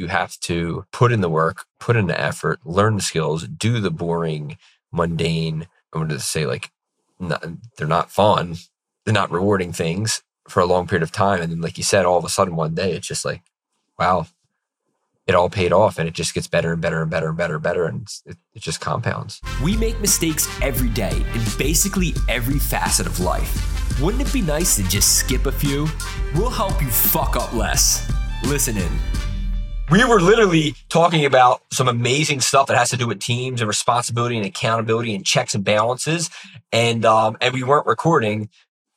You have to put in the work, put in the effort, learn the skills, do the boring, mundane, I wanted to say like, not, they're not fun, they're not rewarding things for a long period of time. And then, like you said, all of a sudden one day, it's just like, wow, it all paid off and it just gets better and better and better and better and better and it, it just compounds. We make mistakes every day in basically every facet of life. Wouldn't it be nice to just skip a few? We'll help you fuck up less. Listen in. We were literally talking about some amazing stuff that has to do with teams and responsibility and accountability and checks and balances. And um, and we weren't recording.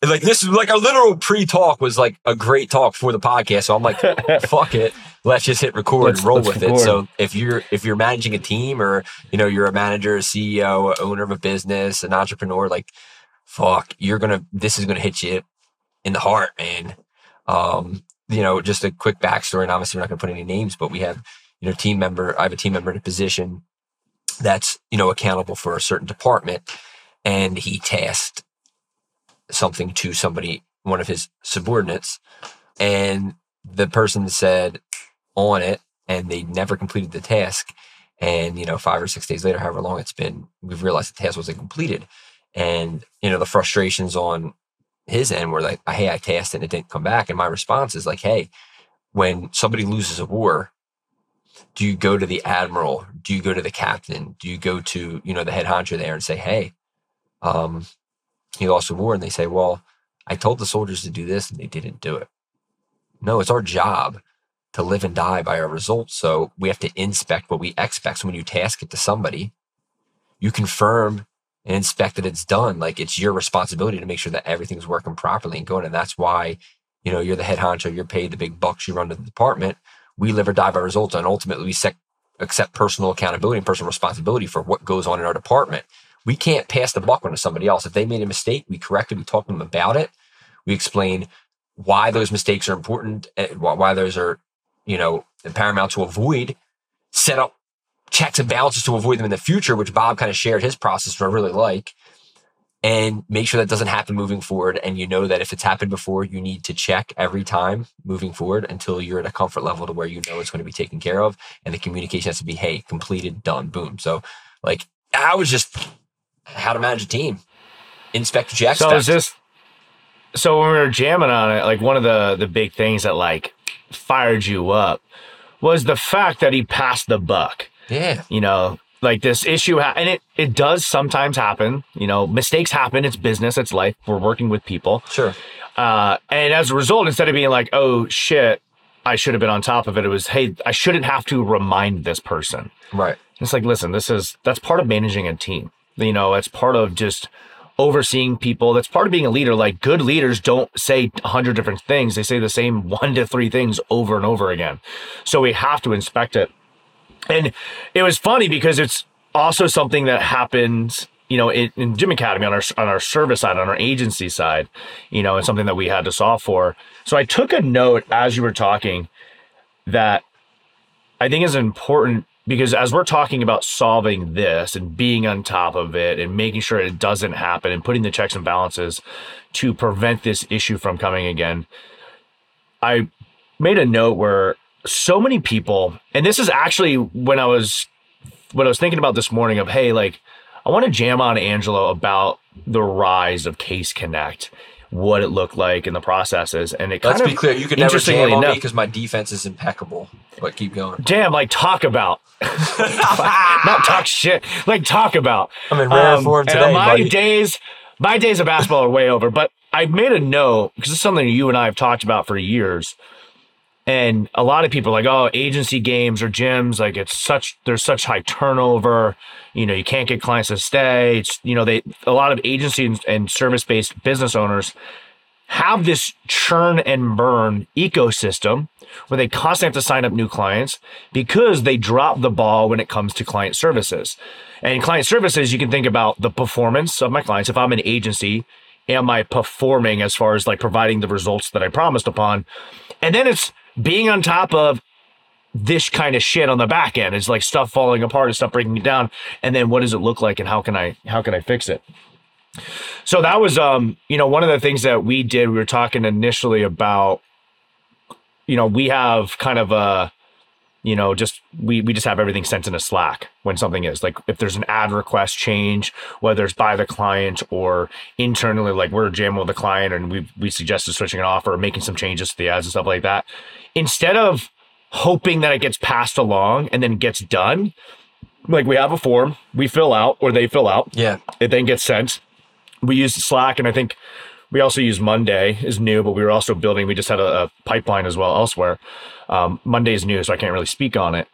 Like this is like our literal pre-talk was like a great talk for the podcast. So I'm like, fuck it let's just hit record let's, and roll with record. it. So if you're if you're managing a team or you know you're a manager, a CEO, owner of a business, an entrepreneur, like fuck, you're gonna this is gonna hit you in the heart, man. Um, you know, just a quick backstory, and obviously we're not gonna put any names, but we have you know team member. I have a team member in a position that's you know accountable for a certain department, and he tasked something to somebody, one of his subordinates, and the person said, on it and they never completed the task. And, you know, five or six days later, however long it's been, we've realized the task wasn't completed. And, you know, the frustrations on his end were like, hey, I tasked and it didn't come back. And my response is like, hey, when somebody loses a war, do you go to the admiral? Do you go to the captain? Do you go to, you know, the head honcho there and say, hey, um, he lost a war? And they say, well, I told the soldiers to do this and they didn't do it. No, it's our job to live and die by our results. So we have to inspect what we expect. So when you task it to somebody, you confirm and inspect that it's done. Like it's your responsibility to make sure that everything's working properly and going. And that's why, you know, you're the head honcho, you're paid the big bucks, you run the department. We live or die by results. And ultimately we accept personal accountability and personal responsibility for what goes on in our department. We can't pass the buck on to somebody else. If they made a mistake, we correct it, we talk to them about it. We explain why those mistakes are important, eh, why those are you know, paramount to avoid, set up checks and balances to avoid them in the future, which Bob kind of shared his process, which I really like, and make sure that doesn't happen moving forward. And you know that if it's happened before, you need to check every time moving forward until you're at a comfort level to where you know it's going to be taken care of. And the communication has to be, hey, completed, done, boom. So, like, I was just how to manage a team, inspect, check. So, is this so when we were jamming on it, like, one of the the big things that, like, fired you up was the fact that he passed the buck. Yeah. You know, like this issue, ha- and it, it does sometimes happen. You know, mistakes happen. It's business, it's life. We're working with people. Sure. Uh, and as a result, instead of being like, oh shit, I should have been on top of it, it was, hey, I shouldn't have to remind this person. Right. It's like, listen, this is, that's part of managing a team. You know, it's part of just overseeing people. That's part of being a leader. Like good leaders don't say a hundred different things. They say the same one to three things over and over again. So we have to inspect it. And it was funny because it's also something that happens, you know, in, in Gym Academy on our on our service side, on our agency side, you know, it's something that we had to solve for. So I took a note as you were talking that I think is important because as we're talking about solving this and being on top of it and making sure it doesn't happen and putting the checks and balances to prevent this issue from coming again i made a note where so many people and this is actually when i was when i was thinking about this morning of hey like i want to jam on angelo about the rise of case connect what it looked like in the processes. And it Let's kind be clear, you can never jam on me because my defense is impeccable. But keep going. Damn, like talk about, not talk shit. Like talk about. I'm in rare um, form today. my buddy. days, my days of basketball are way over. But I made a note because it's something you and I have talked about for years. And a lot of people are like, oh, agency games or gyms, like it's such there's such high turnover. You know, you can't get clients to stay. It's you know, they a lot of agency and, and service based business owners have this churn and burn ecosystem where they constantly have to sign up new clients because they drop the ball when it comes to client services. And client services, you can think about the performance of my clients. If I'm an agency, am I performing as far as like providing the results that I promised upon? And then it's being on top of this kind of shit on the back end is like stuff falling apart and stuff breaking down. And then what does it look like and how can i how can i fix it? So that was um you know one of the things that we did. We were talking initially about you know we have kind of a you know, just we we just have everything sent in a Slack when something is like if there's an ad request change, whether it's by the client or internally, like we're jamming with the client and we we suggested switching it off or making some changes to the ads and stuff like that. Instead of hoping that it gets passed along and then gets done, like we have a form we fill out or they fill out, Yeah. it then gets sent. We use Slack and I think we also use Monday is new, but we were also building. We just had a, a pipeline as well elsewhere. Um, Monday is new, so I can't really speak on it.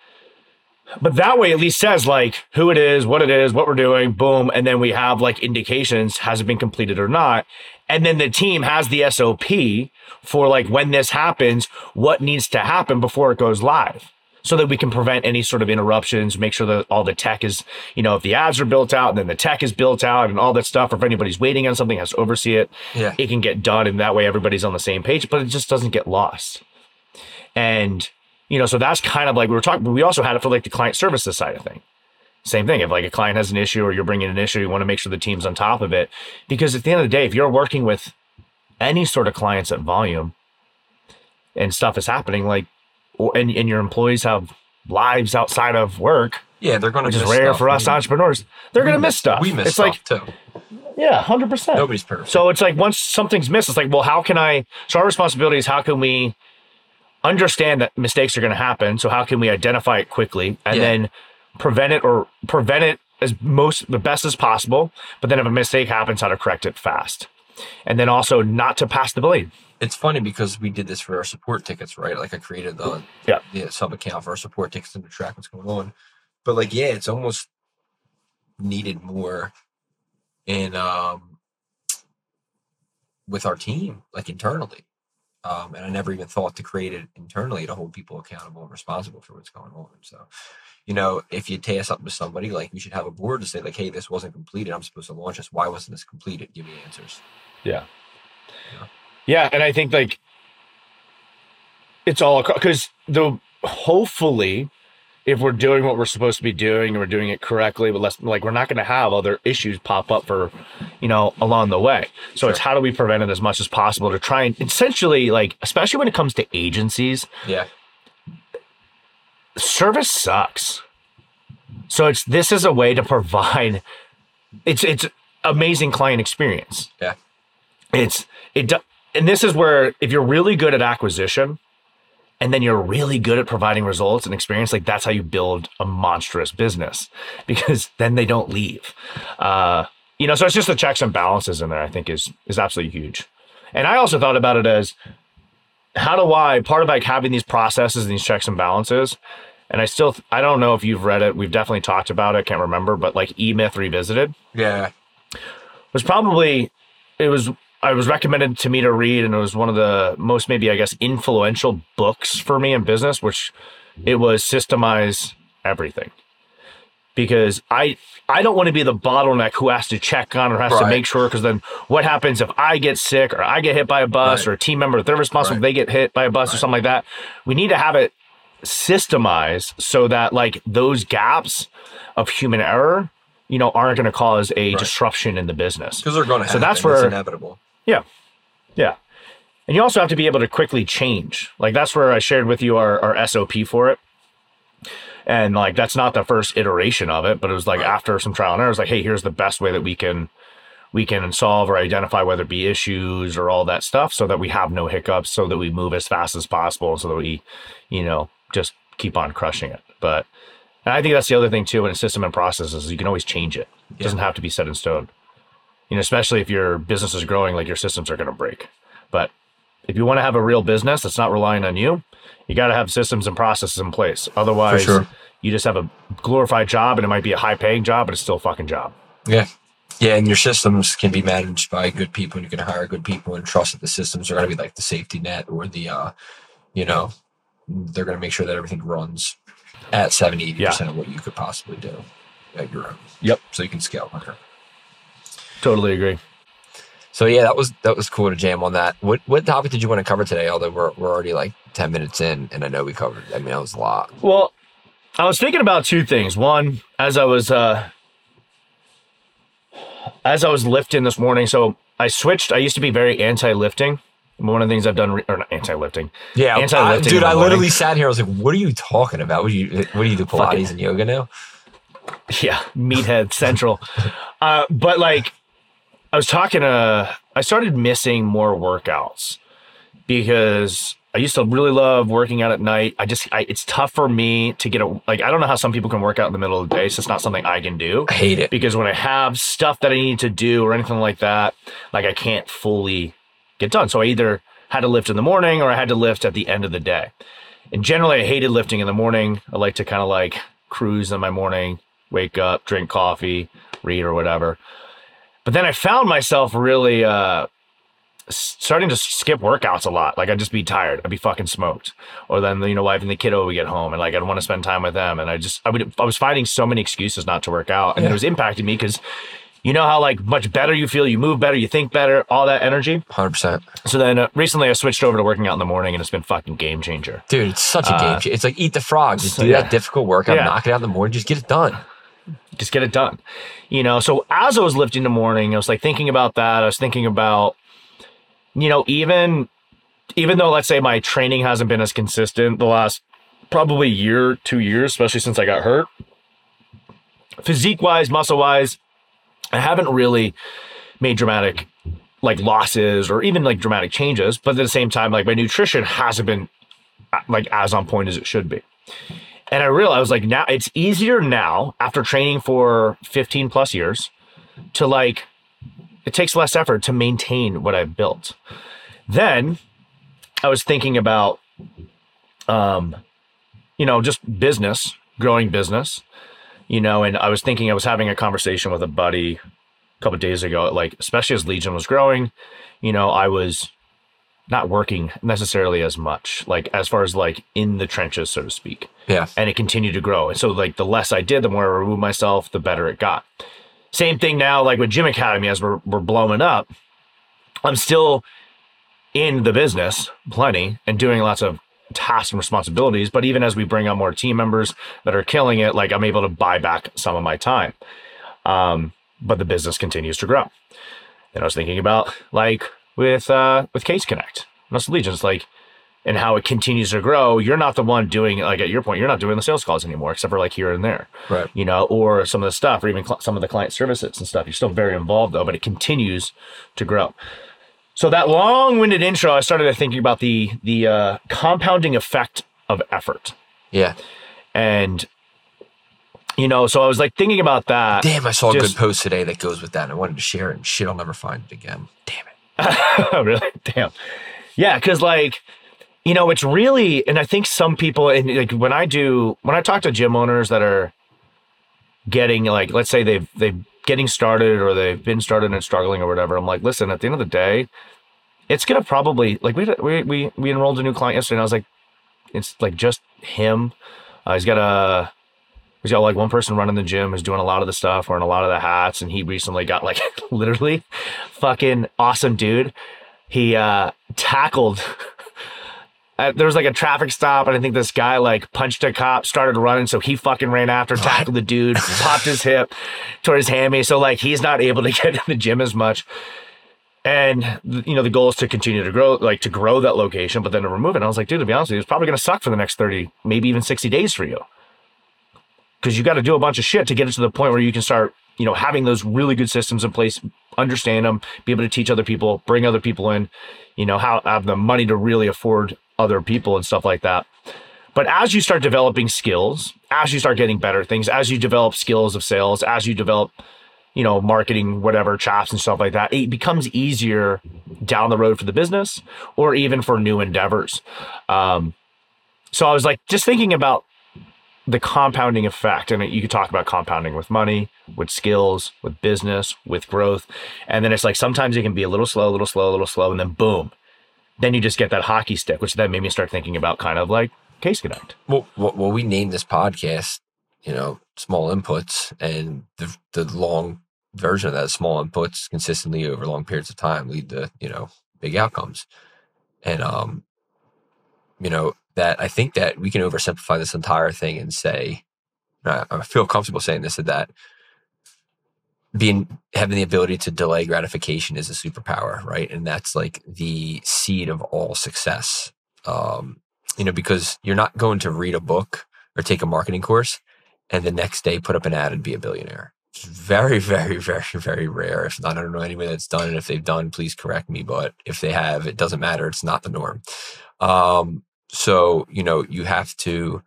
But that way, at least says like who it is, what it is, what we're doing, boom, and then we have like indications has it been completed or not, and then the team has the SOP for like when this happens, what needs to happen before it goes live so that we can prevent any sort of interruptions, make sure that all the tech is, you know, if the ads are built out and then the tech is built out and all that stuff, or if anybody's waiting on something, has to oversee it, Yeah. it can get done. And that way everybody's on the same page, but it just doesn't get lost. And, you know, so that's kind of like we were talking, but we also had it for like the client services side of thing. Same thing. If like a client has an issue or you're bringing an issue, you want to make sure the team's on top of it. Because at the end of the day, if you're working with any sort of clients at volume and stuff is happening, like, and, and your employees have lives outside of work, Yeah, they're going to which is miss rare stuff. for us We- entrepreneurs, they're going to miss stuff. We miss it's stuff like, too. yeah, 100%. Nobody's perfect. So it's like once something's missed, it's like, well, how can I? So our responsibility is how can we understand that mistakes are going to happen? So how can we identify it quickly and Yeah. then prevent it or prevent it as most the best as possible? But then if a mistake happens, how to correct it fast, and then also not to pass the blame. It's funny because we did this for our support tickets, right? Like I created the Yeah. the sub account for our support tickets and to track what's going on. But like, yeah, it's almost needed more in um with our team, like internally. Um, and I never even thought to create it internally to hold people accountable and responsible for what's going on. So, you know, if you task something to somebody, like we should have a board to say, like, hey, this wasn't completed. I'm supposed to launch this. Why wasn't this completed? Give me answers. Yeah. Yeah. Yeah, and I think like it's all because the hopefully if we're doing what we're supposed to be doing and we're doing it correctly, but less like we're not going to have other issues pop up for you know along the way. So it's how do we prevent it as much as possible to try and essentially like especially when it comes to agencies, Yeah. service sucks. So it's this is a way to provide it's it's amazing client experience. Yeah. It's it and this is where if you're really good at acquisition and then you're really good at providing results and experience like that's how you build a monstrous business because then they don't leave. Uh you know, so it's just the checks and balances in there I think is is absolutely huge. And I also thought about it as how do I part of like having these processes and these checks and balances and I still I don't know if you've read it. We've definitely talked about it. Can't remember, but like E Myth Revisited Yeah. was probably it was I was recommended to me to read, and it was one of the most maybe I guess influential books for me in business, which it was systemize everything because I I don't want to be the bottleneck who has to check on or has to make sure because then what happens if I get sick or I get hit by a bus Right. or a team member they're responsible Right. they get hit by a bus or something like that. We need to have it systemized so that like those gaps of human error, you know, aren't going to cause a Right. disruption in the business. Because they're going to So happen. that's It's where- inevitable. Yeah. Yeah. And you also have to be able to quickly change. Like that's where I shared with you our, our SOP for it. And like that's not the first iteration of it, but it was like Right. after some trial and error, it was like, hey, here's the best way that we can we can solve or identify whether it be issues or all that stuff so that we have no hiccups, so that we move as fast as possible, so that we, you know, just keep on crushing it. But and I think that's the other thing too in a system and processes, you can always change it. It Yeah. doesn't have to be set in stone you know, especially if your business is growing, like your systems are going to break. But if you want to have a real business that's not relying on you, you got to have systems and processes in place. Otherwise, sure. you just have a glorified job and it might be a high paying job, but it's still a fucking job. Yeah. Yeah, and your systems can be managed by good people, and you can hire good people and trust that the systems are going to be like the safety net or the, uh, you know, they're going to make sure that everything runs at 70, 80% of what you could possibly do at your own. Yep. So you can scale quicker. Totally agree. So yeah, that was that was cool to jam on that. What what topic did you want to cover today? Although we're we're already like ten minutes in, and I know we covered. I mean, that was a lot. Well, I was thinking about two things. One, as I was uh as I was lifting this morning, so I switched. I used to be very anti-lifting One of the things I've done, re- or not anti-lifting. Yeah, Anti-lifting in dude. I morning. literally sat here. I was like, "What are you talking about? What do you What do you do? Pilates Fucking- and yoga now?" Yeah, meathead central. Uh, but like, I was talking to, I started missing more workouts because I used to really love working out at night. I just, I, it's tough for me to get a, like, I don't know how some people can work out in the middle of the day. So it's not something I can do I hate it. because when I have stuff that I need to do or anything like that, like I can't fully get done. So I either had to lift in the morning or I had to lift at the end of the day. And generally, I hated lifting in the morning. I like to kind of like cruise in my morning, wake up, drink coffee, read or whatever. But then I found myself really uh, starting to skip workouts a lot. Like I'd just be tired. I'd be fucking smoked. Or then you know, wife and the kiddo would get home, and like I'd want to spend time with them. And I just I would I was finding so many excuses not to work out, and it was impacting me because you know how like much better you feel, you move better, you think better, all that energy. Hundred percent, So then uh, recently I switched over to working out in the morning, and it's been fucking game changer. dude. It's such a game. Uh, changer. It's like eat the frog. Just so, do yeah. that difficult workout. Yeah. Knock it out in the morning. Just get it done. Just get it done. You know, so as I was lifting in the morning, I was like thinking about that. I was thinking about, you know, even even though let's say my training hasn't been as consistent the last probably year, two years, especially since I got hurt, physique wise, muscle wise, I haven't really made dramatic like losses or even like dramatic changes. But at the same time, like my nutrition hasn't been like as on point as it should be. And I realized like now it's easier now after training for 15 plus years to like it takes less effort to maintain what I've built. Then I was thinking about um you know just business, growing business, you know, and I was thinking I was having a conversation with a buddy a couple days ago like especially as Legion was growing, you know, I was not working necessarily as much like as far as like in the trenches so to speak Yeah, and it continued to grow. And so like the less I did, the more I removed myself, the better it got. Same thing now, like with Gym Academy, as we're we're blowing up, I'm still in the business plenty and doing lots of tasks and responsibilities. But even as we bring on more team members that are killing it, like I'm able to buy back some of my time. Um, but the business continues to grow. Then I was thinking about like with uh with Case Connect, Muscle Legion, it's like and how it continues to grow, you're not the one doing like at your point, you're not doing the sales calls anymore, except for like here and there, right. you know, or some of the stuff, or even cl- some of the client services and stuff. You're still very involved though, but it continues to grow. So that long-winded intro, I started thinking about the the uh, compounding effect of effort, Yeah. and you know, so I was like thinking about that. Damn, I saw a good post today that goes with that. and I wanted to share it, and shit, I'll never find it again. Damn it. really? Damn. Yeah, because like, you know, it's really, and I think some people, and like when I do, when I talk to gym owners that are getting like, let's say they've they've getting started or they've been started and struggling or whatever, I'm like, listen, at the end of the day, it's gonna probably like we we we we enrolled a new client yesterday, and I was like, it's like just him. Uh, he's got a he's got like one person running the gym who's doing a lot of the stuff, wearing a lot of the hats, and he recently got like literally fucking awesome dude. He uh tackled uh, there was like a traffic stop, and I think this guy like punched a cop, started running, so he fucking ran after, tackled the dude, popped his hip, tore his hammy. So like he's not able to get in the gym as much. And you know the goal is to continue to grow, like to grow that location, but then to remove it. And I was like, dude, to be honest with you, it's probably going to suck for the next thirty, maybe even sixty days for you, because you got to do a bunch of shit to get it to the point where you can start, you know, having those really good systems in place, understand them, be able to teach other people, bring other people in, you know, how have the money to really afford other people and stuff like that. But as you start developing skills, as you start getting better things, as you develop skills of sales, as you develop, you know, marketing, whatever, chops and stuff like that, it becomes easier down the road for the business or even for new endeavors. Um, so I was like, just thinking about the compounding effect. And you could talk about compounding with money, with skills, with business, with growth. And then it's like sometimes it can be a little slow, a little slow, a little slow, and then boom. Then you just get that hockey stick, which then made me start thinking about kind of like Case Connect. Well, well, we named this podcast, you know, small inputs, and the the long version of that, small inputs consistently over long periods of time lead to you know big outcomes, and um, you know that I think that we can oversimplify this entire thing and say, I feel comfortable saying this and that being having the ability to delay gratification is a superpower, right? And that's like the seed of all success. Um, you know, because you're not going to read a book or take a marketing course and the next day put up an ad and be a billionaire. It's very, very, very, very rare. If not, I don't know anybody that's done it. If they've done, please correct me. But if they have, it doesn't matter. It's not the norm. Um, so, you know, you have to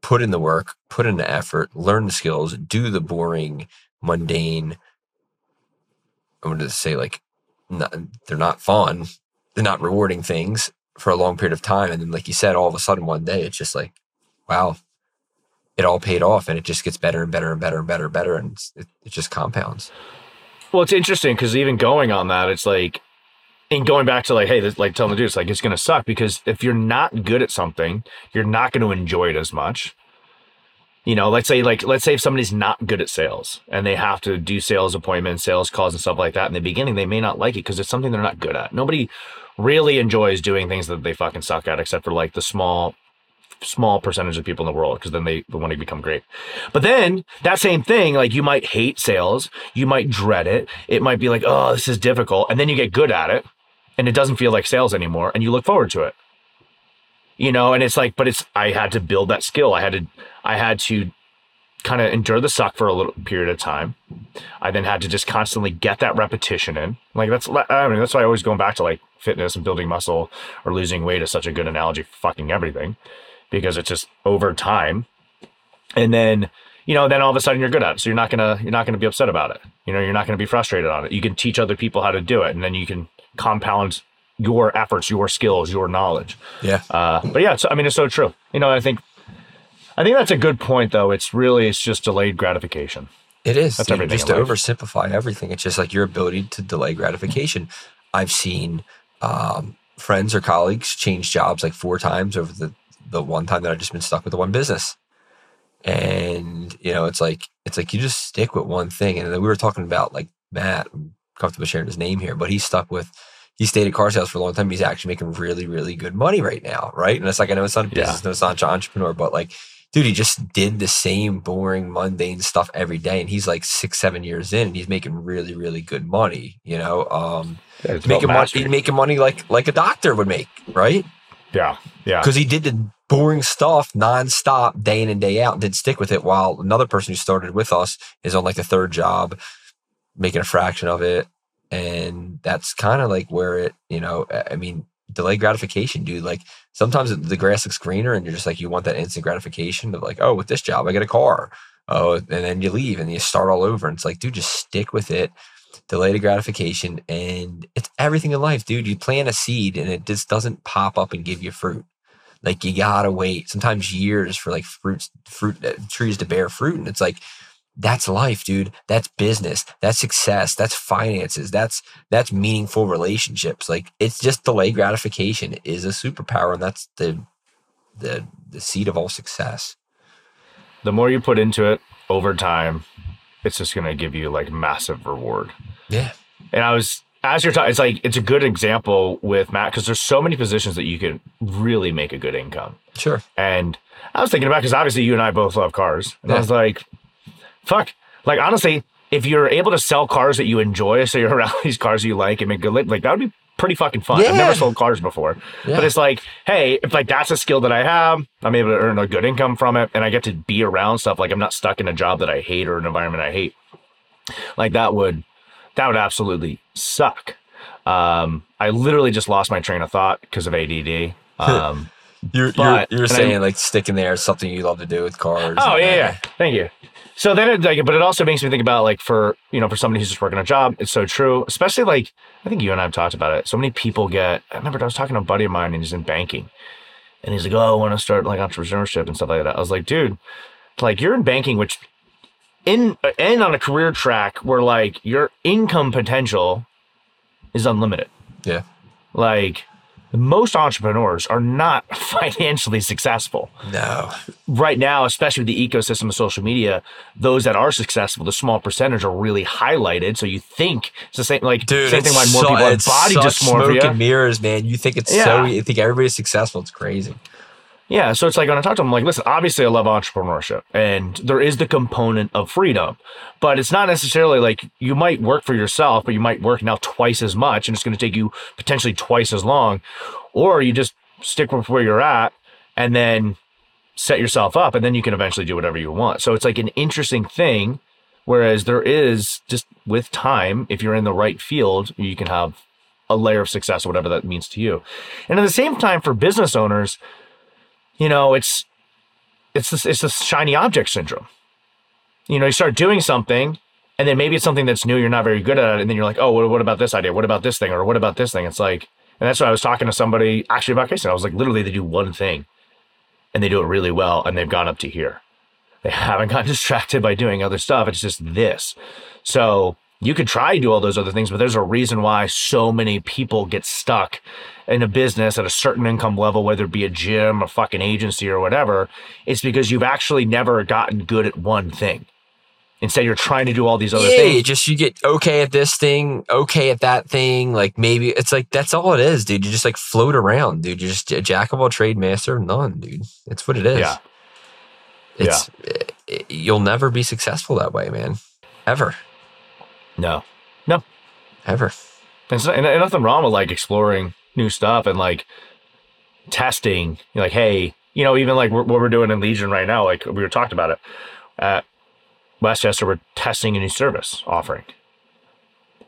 put in the work, put in the effort, learn the skills, do the boring, mundane. I'm going to say like, not, they're not fun. They're not rewarding things for a long period of time. And then, like you said, all of a sudden one day, it's just like, wow, it all paid off and it just gets better and better and better and better and better. And it, it just compounds. Well, it's interesting because even going on that, it's like, and going back to like, hey, this, like telling the dude, it's like it's gonna suck because if you're not good at something, you're not to enjoy it as much. You know, let's say like let's say if somebody's not good at sales and they have to do sales appointments, sales calls, and stuff like that. In the beginning, they may not like it because it's something they're not good at. Nobody really enjoys doing things that they fucking suck at, except for like the small small percentage of people in the world because then they, they want to become great. But then that same thing, like you might hate sales, you might dread it. It might be like, oh, this is difficult. And then you get good at it and it doesn't feel like sales anymore and you look forward to it. You know, and it's like, but it's I had to build that skill. I had to I had to kind of endure the suck for a little period of time. I then had to just constantly get that repetition in. Like that's I mean that's why I always going back to like fitness and building muscle or losing weight is such a good analogy for fucking everything because it's just over time. And then, you know, then all of a sudden you're good at it. So you're not gonna you're not gonna be upset about it. You know, you're not gonna be frustrated on it. You can teach other people how to do it, and then you can compound your efforts, your skills, your knowledge. Yeah. Uh, but yeah, so, I mean, it's so true. You know, I think I think that's a good point, though. It's really it's just delayed gratification. It is. That's everything Just to life. oversimplify everything, it's just like your ability to delay gratification. I've seen um, friends or colleagues change jobs like four times over the the one time that I've just been stuck with the one business. And you know, it's like it's like you just stick with one thing. And then we were talking about like Matt, comfortable sharing his name here, but he's stuck with he stayed at car sales for a long time. He's actually making really, really good money right now, right? And it's like I know it's not a Yeah. business, no, it's not an entrepreneur, but like dude, he just did the same boring, mundane stuff every day. And he's like six, seven years in and he's making really, really good money, you know? Um, Yeah, making money, making money like, like a doctor would make, right? yeah, yeah. Because he did the boring stuff nonstop, day in and day out, and didn't stick with it. While another person who started with us is on like the third job, making a fraction of it. And that's kind of like where it, you know, I- mean, delayed gratification, dude. Like sometimes the grass looks greener and you're just like, you want that instant gratification of like, oh, with this job, I get a car. Oh, and then you leave and you start all over. And it's like, dude, just stick with it. Delay the gratification. And it's everything in life, dude. You plant a seed and it just doesn't pop up and give you fruit. Like you gotta wait sometimes years for like fruits, fruit uh, trees to bear fruit. And it's like, that's life, dude. That's business. That's success. That's finances. That's that's meaningful relationships. Like it's just delayed gratification is a superpower, and that's the the the seed of all success. the more you put into it over time, it's just going to give you like massive reward. Yeah. And I was, as you're talking, it's like, it's a good example with Matt because there's so many positions that you can really make a good income. Sure. And I was thinking about because obviously you and I both love cars. And I was like, fuck. Like, honestly, if you're able to sell cars that you enjoy, so you're around these cars you like and make good, li- like, that would be pretty fucking fun. I've never sold cars before. Yeah. But it's like, hey, if like that's a skill that I have, I'm able to earn a good income from it, and I get to be around stuff. Like I'm not stuck in a job that I hate or an environment I hate. Like that would, that would absolutely suck. Um, I literally just lost my train of thought because of ADD. Um, You're you're, you're and I- saying like sticking there is something you love to do with cars. Oh yeah, yeah. Thank you. So then, it, like, but it also makes me think about like for you know for somebody who's just working a job, it's so true. Especially like I think you and I have talked about it. So many people get. I remember I was talking to a buddy of mine, and he's in banking, and he's like, "Oh, I want to start like entrepreneurship and stuff like that." I was like, "Dude, like you're in banking, which in and on a career track where like your income potential is unlimited. Yeah. Like most entrepreneurs are not financially successful." No. right now, especially with the ecosystem of social media, those that are successful, the small percentage are really highlighted. So you think it's the same, like Dude, same thing. Why more so- people have body such Smoke and dysmorphia? mirrors, man. You think it's Yeah. so you think everybody's successful. It's crazy. Yeah, so it's like when I talk to them, I'm like, listen, obviously I love entrepreneurship and there is the component of freedom, but it's not necessarily like you might work for yourself, but you might work now twice as much and it's going to take you potentially twice as long. Or you just stick with where you're at and then set yourself up and then you can eventually do whatever you want. So it's like an interesting thing. Whereas there is just with time, if you're in the right field, you can have a layer of success, or whatever that means to you. And at the same time, for business owners, you know, it's it's this it's this shiny object syndrome. You know, you start doing something, and then maybe it's something that's new, you're not very good at it, and then you're like, oh, what, what about this idea? What about this thing? Or what about this thing? It's like, and that's why I was talking to somebody actually about Casey. I was like, literally, they do one thing, and they do it really well, and they've gone up to here. They haven't gotten distracted by doing other stuff. It's just this. So you could try to do all those other things, but there's a reason why so many people get stuck in a business at a certain income level, whether it be a gym, a fucking agency, or whatever. It's because you've actually never gotten good at one thing. Instead, you're trying to do all these other yeah, things. just you get okay at this thing, okay at that thing. Like maybe it's like that's all it is, dude. You just like float around, dude. You're just a jack of all trade, master of none, dude. That's what it is. Yeah. It's it- it- you'll never be successful that way, man. Ever, No, no. ever. And, so, and, and nothing wrong with like exploring new stuff and like testing. You're like, hey, you know, even like what what we're doing in Legion right now, like we were talking about it at Westchester, we're testing a new service offering,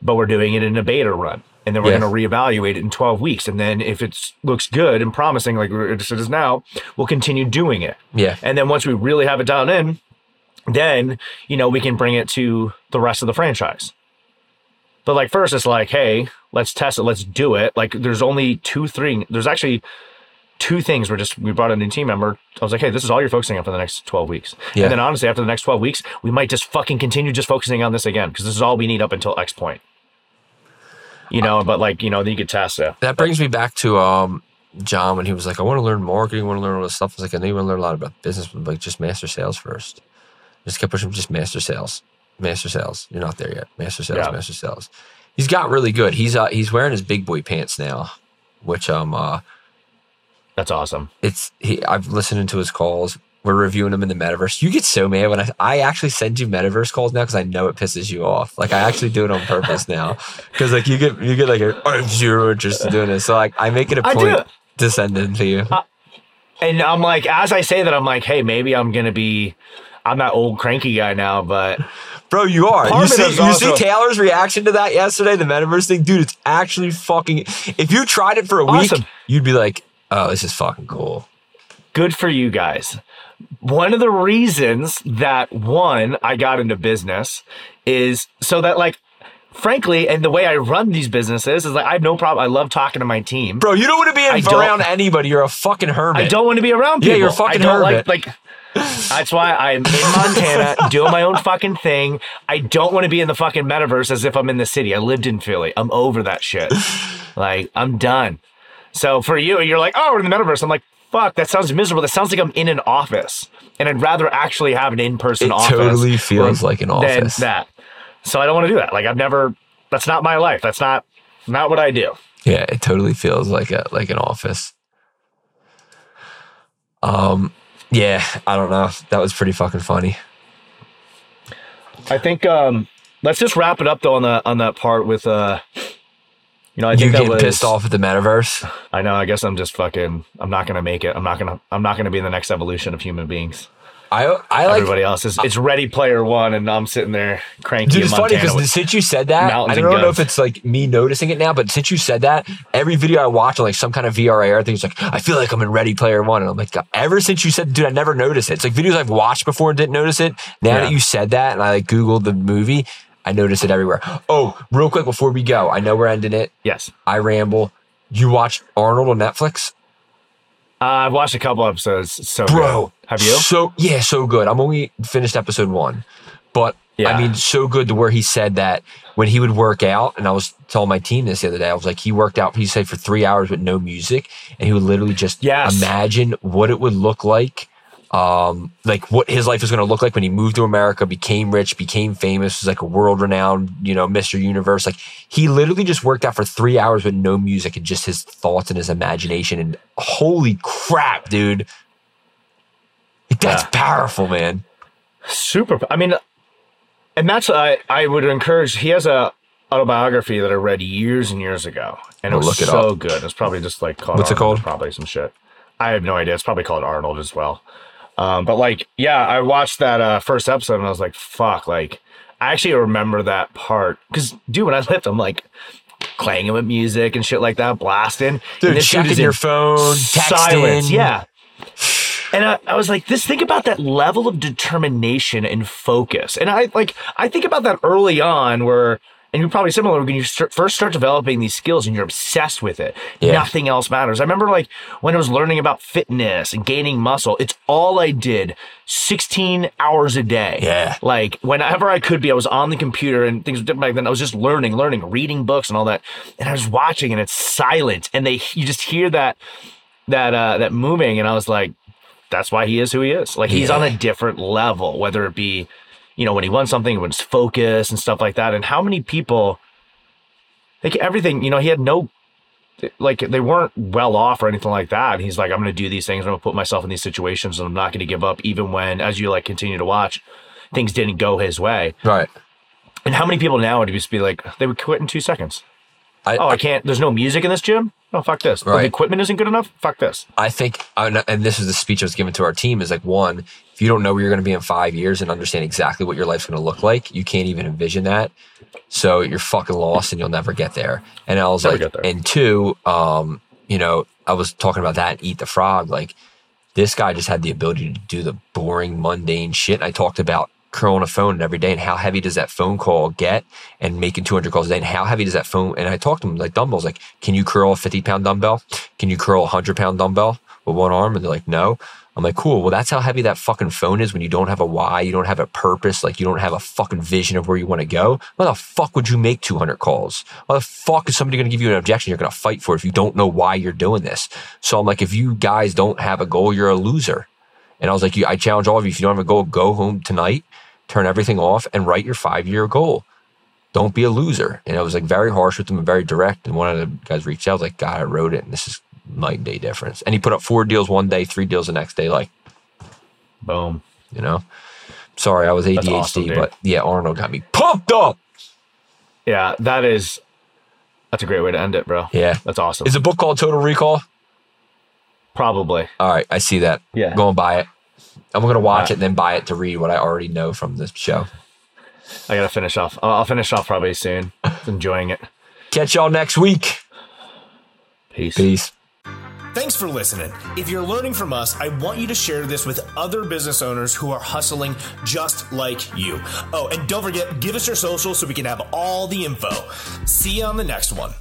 but we're doing it in a beta run. And then we're Yeah. going to reevaluate it in 12 weeks. And then if it looks good and promising, like it is now, we'll continue doing it. Yeah, And then once we really have it down in, then, you know, we can bring it to the rest of the franchise. But like first it's like, hey, let's test it, let's do it. Like there's only two, three, there's actually two things we're just we brought a new team member. I was like, hey, this is all you're focusing on for the next 12 weeks. Yeah. And then honestly, after the next 12 weeks, we might just fucking continue just focusing on this again, because this is all we need up until X point. You know, but like, you know, then you could test it. that brings me back to um John when he was like, I want to learn marketing, I want to learn all this stuff. I was like, I know you want to learn a lot about business, but like just master sales first. Just kept pushing just master sales. Master sales. You're not there yet. Master sales, Yeah. master sales. He's got really good. He's uh he's wearing his big boy pants now, which um uh That's awesome. it's he I've listened to his calls. We're reviewing them in the metaverse. You get so mad when I I actually send you metaverse calls now because I know it pisses you off. Like I actually do it on purpose now because like you get you get like a, I have zero interest in doing this. So like I make it a point to send it to you. And I'm like, as I say that, I'm like, hey, maybe I'm gonna be, I'm that old cranky guy now, but Bro, you are. Part You see, you also- see Taylor's reaction to that yesterday, the metaverse thing, dude. It's actually fucking. If you tried it for a week, you'd be like, "Oh, this is fucking cool." good for you guys. One of the reasons that one I got into business is so that like frankly and the way I run these businesses is like I have no problem I love talking to my team. Bro, you don't want to be I in, don't- around anybody. You're a fucking hermit. I don't want to be around people. Yeah, you're a fucking I don't hermit. like like that's why I'm in Montana doing my own fucking thing. I don't want to be in the fucking metaverse as if I'm in the city. I lived in Philly. I'm over that shit. Like I'm done. So for you, you're like, oh, we're in the metaverse. I'm like, fuck, that sounds miserable. That sounds like I'm in an office, and I'd rather actually have an in-person It office. totally feels like an office. that. So I don't want to do that. Like I've never. That's not my life. That's not not what I do. Yeah, it totally feels like a like an office. Um, yeah, I don't know. That was pretty fucking funny. I think um let's just wrap it up though on that on that part with uh you know I You think that getting was pissed off at the metaverse? I know I guess I'm just fucking I'm not gonna make it I'm not gonna I'm not gonna be in the next evolution of human beings I I like everybody else is it's Ready Player One and I'm sitting there cranky Dude, it's funny because since you said that, I don't know guns. if it's like me noticing it now, but since you said that, every video I watch on like some kind of VR AR thing is like, I feel like I'm in Ready Player One. And I'm like, God, ever since you said, dude, I never noticed it. It's like videos I've watched before and didn't notice it. Now Yeah. that you said that and I like Googled the movie, I notice it everywhere. Oh, real quick before we go, I know we're ending it. yes I ramble. You watched Arnold on Netflix? uh, I've watched a couple episodes It's so Bro. good. Have you So yeah, so good. I'm only finished episode one. But Yeah. I mean, so good to where he said that when he would work out, and I was telling my team this the other day, I was like, he worked out, he said for three hours with no music, and he would literally just Yes. imagine what it would look like. Um, like what his life was going to look like when he moved to America, became rich, became famous, was like a world renowned, you know, Mr. Universe. Like he literally just worked out for three hours with no music and just his thoughts and his imagination. And holy crap, dude, That's Yeah. powerful, man. super i mean and that's i i would encourage he has a autobiography that i read years and years ago and it I'll was it so up. good it's probably just like called What's it called? probably some shit i have no idea it's probably called arnold as well um but like yeah i watched that uh first episode and i was like fuck like i actually remember that part because dude when i lived i'm like clanging with music and shit like that blasting Dude, and this checking your phone, silence texting. yeah and I, I was like, this think about that level of determination and focus. And I like I think about that early on where and you're probably similar when you start, first start developing these skills and you're obsessed with it. Yeah. Nothing else matters. I remember like when I was learning about fitness and gaining muscle, it's all I did 16 hours a day. Yeah. Like whenever I could be, I was on the computer and things were different back then. I was just learning, learning, reading books and all that. And I was watching and it's silent and they you just hear that that uh that moving and I was like that's why he is who he is. Like he's on a different level, whether it be, you know, when he won something, when it's focus and stuff like that. And how many people, like everything, you know, he had no, like they weren't well off or anything like that. He's like, I'm going to do these things. I'm going to put myself in these situations, and I'm not going to give up, even when, as you like continue to watch, things didn't go his way. Right. And how many people now would just be like, they would quit in two seconds. I, Oh, I can't. There's no music in this gym. Oh, fuck this. Right. the equipment isn't good enough. Fuck this. I think, and and this is the speech I was given to our team is like one, if you don't know where you're going to be in five years and understand exactly what your life's going to look like, you can't even envision that. So you're fucking lost and you'll never get there. And I was Never like, and two, um, you know, I was talking about that, eat the frog. Like this guy just had the ability to do the boring, mundane shit. I talked about curling a phone every day and how heavy does that phone call get and making 200 calls a day and how heavy does that phone and i talked to them like dumbbells like can you curl a 50 pound dumbbell? Can you curl a 100 pound dumbbell with one arm? And they're like no. I'm like cool. Well that's how heavy that fucking phone is when you don't have a why you don't have a purpose like you don't have a fucking vision of where you want to go. Why the fuck would you make 200 calls? Why the fuck is somebody going to give you an objection you're going to fight for if you don't know why you're doing this? So i'm like if you guys don't have a goal you're a loser. And I was like, I challenge all of you, if you don't have a goal, go home tonight, turn everything off, and write your five year goal. Don't be a loser. And I was like very harsh with him and very direct. And one of the guys reached out, I was like, God, I wrote it, and this is night and day difference. And he put up four deals one day, three deals the next day, like, Boom. you know. Sorry, I was ADHD, awesome, but yeah, Arnold got me pumped up. Yeah, that is. That's a great way to end it, bro. Yeah. That's awesome. Is a book called Total Recall? Probably. All right, I see that. Yeah. Go and buy it. I'm going to watch Alright. it and then buy it to read what I already know from this show. I gotta finish off. I'll, I'll finish off probably soon. Enjoying it. Catch y'all next week. Peace. Peace. Thanks for listening. If you're learning from us, I want you to share this with other business owners who are hustling just like you. Oh, and don't forget, give us your social so we can have all the info. See you on the next one.